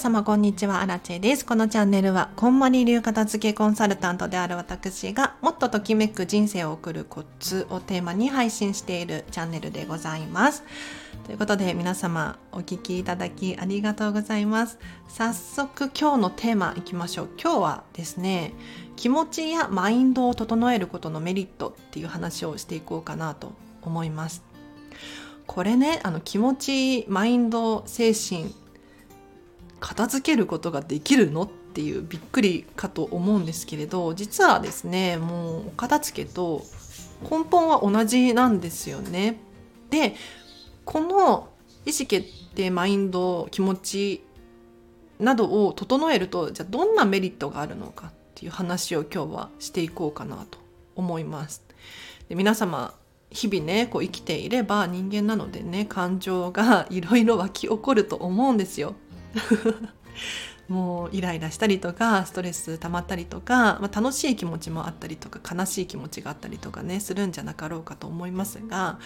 様こんにちは、アラチェです。このチャンネルは、こんまり流片付けコンサルタントである私が、もっとときめく人生を送るコツをテーマに配信しているチャンネルでございます。ということで、皆様お聴きいただきありがとうございます。早速今日のテーマいきましょう。今日はですね、気持ちやマインドを整えることのメリットっていう話をしていこうかなと思います。これね、あの気持ち、マインド、精神、片付けることができるのっていうびっくりかと思うんですけれど実はですねもうお片付けと根本は同じなんですよね。でこの意思決定マインド気持ちなどを整えるとじゃあどんなメリットがあるのかっていう話を今日はしていこうかなと思います。で皆様日々ねこう生きていれば人間なのでね感情がいろいろ湧き起こると思うんですよ。もうイライラしたりとかストレス溜まったりとか、まあ、楽しい気持ちもあったりとか悲しい気持ちがあったりとかねするんじゃなかろうかと思いますが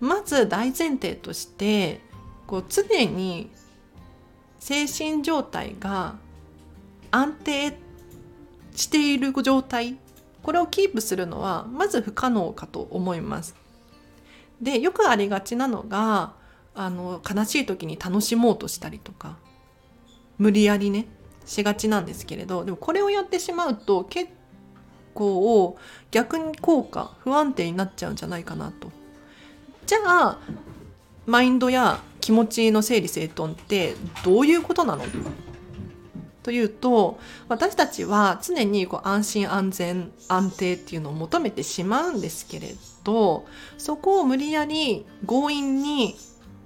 まず大前提としてこう常に精神状態が安定している状態これをキープするのはまず不可能かと思います。でよくありがちなのがあの悲しい時に楽しもうとしたりとか無理やりねしがちなんですけれどでもこれをやってしまうと結構逆に効果不安定になっちゃうんじゃないかなと。じゃあマインドや気持ちの整理整頓ってどういうことなの？というと私たちは常にこう安心安全安定っていうのを求めてしまうんですけれどそこを無理やり強引に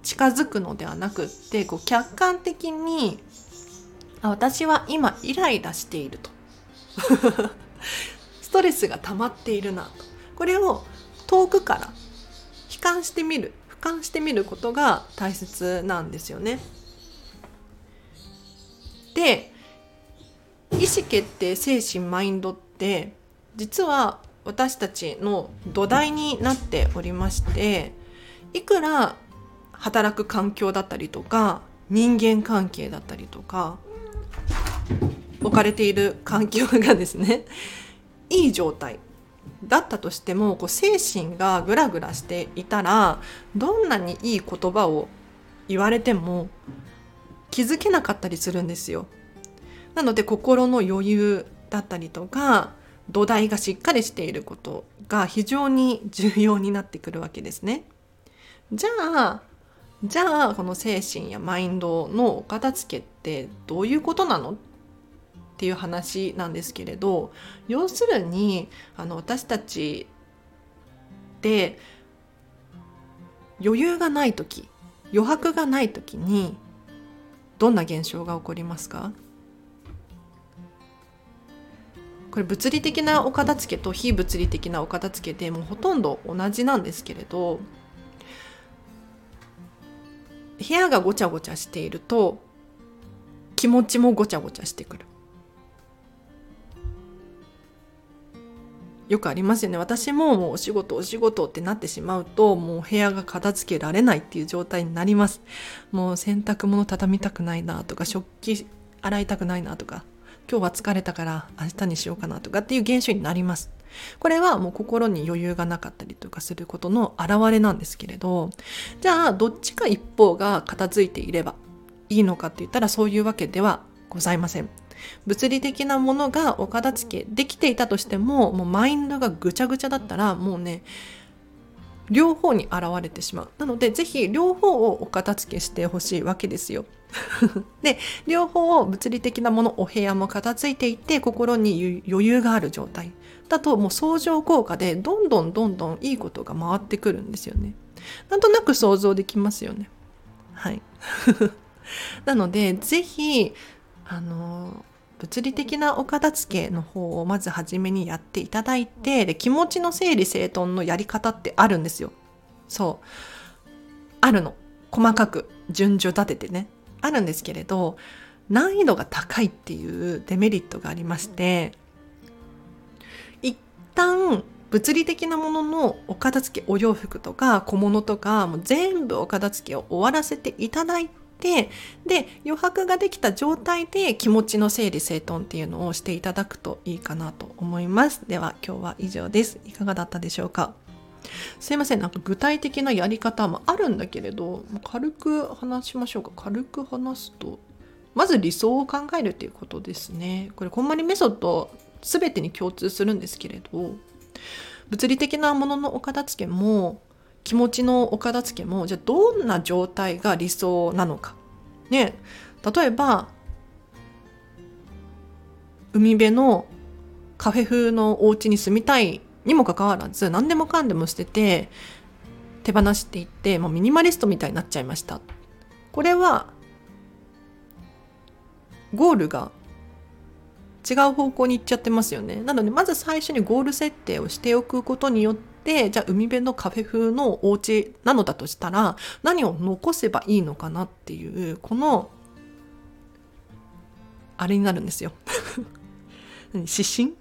近づくのではなくってこう客観的に私は今イライラしていると ストレスが溜まっているなとこれを遠くから悲観してみる俯瞰してみることが大切なんですよね。で意思決定精神マインドって実は私たちの土台になっておりましていくら働く環境だったりとか人間関係だったりとか置かれている環境がですね いい状態だったとしてもこう精神がグラグラしていたらどんなにいい言葉を言われても気づけなかったりするんですよ。なので心の余裕だったりとか土台がしっかりしていることが非常に重要になってくるわけですね。じゃあじゃあこの精神やマインドのお片付けってどういうことなのっていう話なんですけれど要するにあの私たちって余裕がない時余白がない時にどんな現象が起こりますか？これ物理的なお片付けと非物理的なお片付けでもうほとんど同じなんですけれど部屋がごちゃごちゃしていると気持ちもごちゃごちゃしてくる。よくありますよね。私ももうお仕事お仕事ってなってしまうともう部屋が片付けられないっていう状態になります。もう洗濯物畳みたくないなとか食器洗いたくないなとか今日は疲れたから明日にしようかなとかっていう現象になりますこれはもう心に余裕がなかったりとかすることの表れなんですけれどじゃあどっちか一方が片付いていればいいのかって言ったらそういうわけではございません。物理的なものがお片付けできていたとしてももうマインドがぐちゃぐちゃだったらもうね両方に現れてしまう。なので、ぜひ両方をお片付けしてほしいわけですよ。で、両方を物理的なもの、お部屋も片付いていて、心に余裕がある状態だと、もう相乗効果で、どんどんどんどんいいことが回ってくるんですよね。なんとなく想像できますよね。はい。なので、ぜひ、あの、物理的なお片付けの方をまず初めにやっていただいてで気持ちの整理整頓のやり方ってあるんですよ。そう。あるの。細かく。順序立ててね。あるんですけれど難易度が高いっていうデメリットがありまして一旦物理的なもののお片付けお洋服とか小物とかもう全部お片付けを終わらせていただいてで余白ができた状態で気持ちの整理整頓っていうのをしていただくといいかなと思います。では今日は以上です。いかがだったでしょうか？すいません。なんか具体的なやり方もあるんだけれど軽く話しましょうか。軽く話すとまず理想を考えるっていうことですね。これこんまりメソッド全てに共通するんですけれど物理的なもののお片付けも気持ちのお片付けもじゃあどんな状態が理想なのか。ね。例えば海辺のカフェ風のお家に住みたいにもかかわらず何でもかんでも捨てて手放していってもうミニマリストみたいになっちゃいました。これはゴールが違う方向に行っちゃってますよね。なのでまず最初にゴール設定をしておくことによってでじゃあ海辺のカフェ風のお家なのだとしたら何を残せばいいのかなっていうこのあれになるんですよ。何？指針？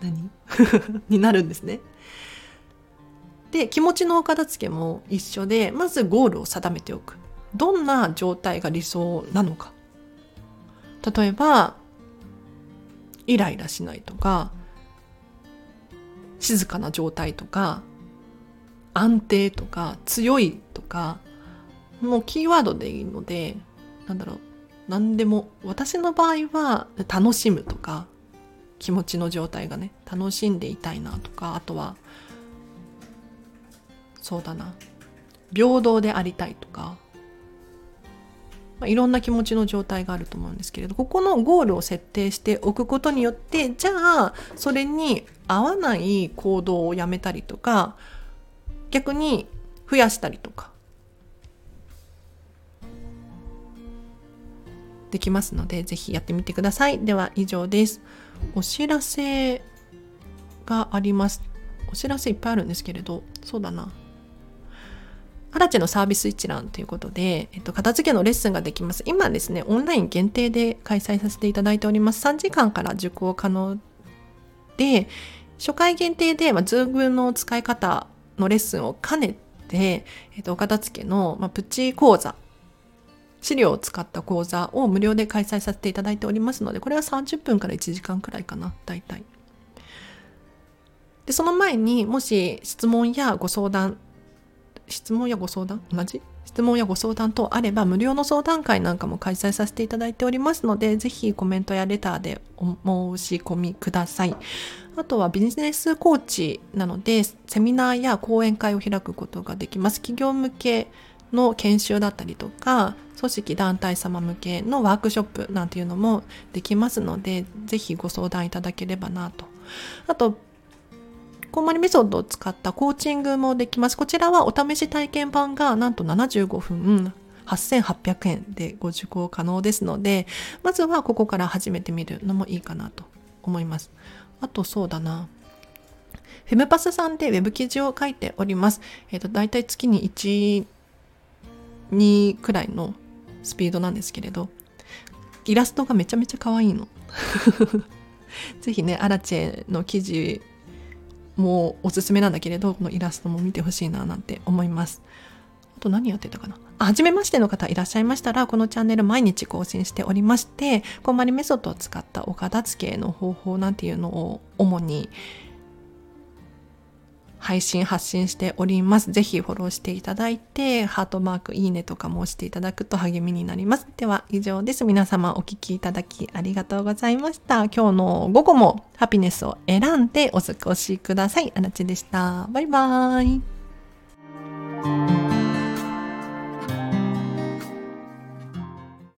何？になるんですね。で気持ちのお片付けも一緒でまずゴールを定めておく。どんな状態が理想なのか。例えばイライラしないとか静かな状態とか安定とか強いとかもうキーワードでいいのでなんだろう何でも私の場合は楽しむとか気持ちの状態がね楽しんでいたいなとかあとはそうだな平等でありたいとか、まあ、いろんな気持ちの状態があると思うんですけれどここのゴールを設定しておくことによってじゃあそれに合わない行動をやめたりとか逆に増やしたりとかできますのでぜひやってみてくださいでは以上ですお知らせがあります。お知らせいっぱいあるんですけれど、そうだな。アラチェのサービス一覧ということで、えっと、片付けのレッスンができます。今ですね、オンライン限定で開催させていただいております。3時間から受講可能で、初回限定で、まあ、 Zoom の使い方のレッスンを兼ねて、えっと、お片付けの、まあ、プチ講座資料を使った講座を無料で開催させていただいておりますので、これは30分から1時間くらいかな、大体。で、その前にもし質問やご相談、質問やご相談？同じ？質問やご相談等あれば無料の相談会なんかも開催させていただいておりますので、ぜひコメントやレターでお申し込みください。あとはビジネスコーチなので、セミナーや講演会を開くことができます。企業向けの研修だったりとか、組織団体様向けのワークショップなんていうのもできますので、ぜひご相談いただければなと。あと、こんまりメソッドを使ったコーチングもできます。こちらはお試し体験版がなんと75分8800円でご受講可能ですので、まずはここから始めてみるのもいいかなと思います。あとそうだな。フェムパスさんでウェブ記事を書いております。えっ、ー、と、だいたい月に1、2くらいのスピードなんですけれど、イラストがめちゃめちゃ可愛いの。ぜひね、アラチェの記事もおすすめなんだけれど、このイラストも見てほしいななんて思います。あと何やってたかな？あ、はじめましての方いらっしゃいましたら、このチャンネル毎日更新しておりまして、こんまりメソッドを使ったお片付けの方法なんていうのを主に配信発信しております。ぜひフォローしていただいて、ハートマーク、いいねとかも押していただくと励みになります。では以上です。皆様お聴きいただきありがとうございました。今日の午後もハピネスを選んでお過ごしください。あらちでした。バイバーイ。